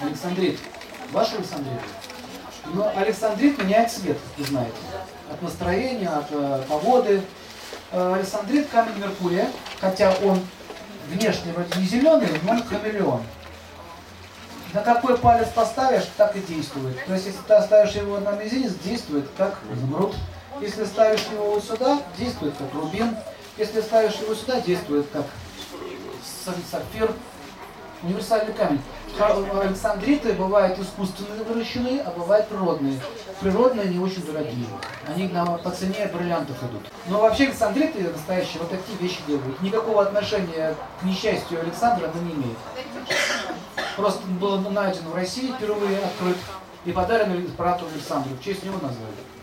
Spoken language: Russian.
Александрит. Ваш Александрит? Но Александрит меняет цвет, вы знаете. От настроения, от э, погоды. Э, Александрит камень Меркурия, хотя он внешне вроде не зеленый, но он хамелеон. На какой палец поставишь, так и действует. То есть, если ты оставишь его на мизинец, действует как изумруд. Если ставишь его вот сюда, действует как рубин. Если ставишь его сюда, действует как сапфир. Универсальный камень. Александриты бывают искусственные выращенные, а бывают природные. Природные не очень дорогие. Они на, по цене бриллиантов идут. Но вообще Александриты настоящие вот такие вещи делают. Никакого отношения к несчастью Александра она не имеет. Просто был найден в России, впервые открыт и подарен брату Александру. В честь него назвали.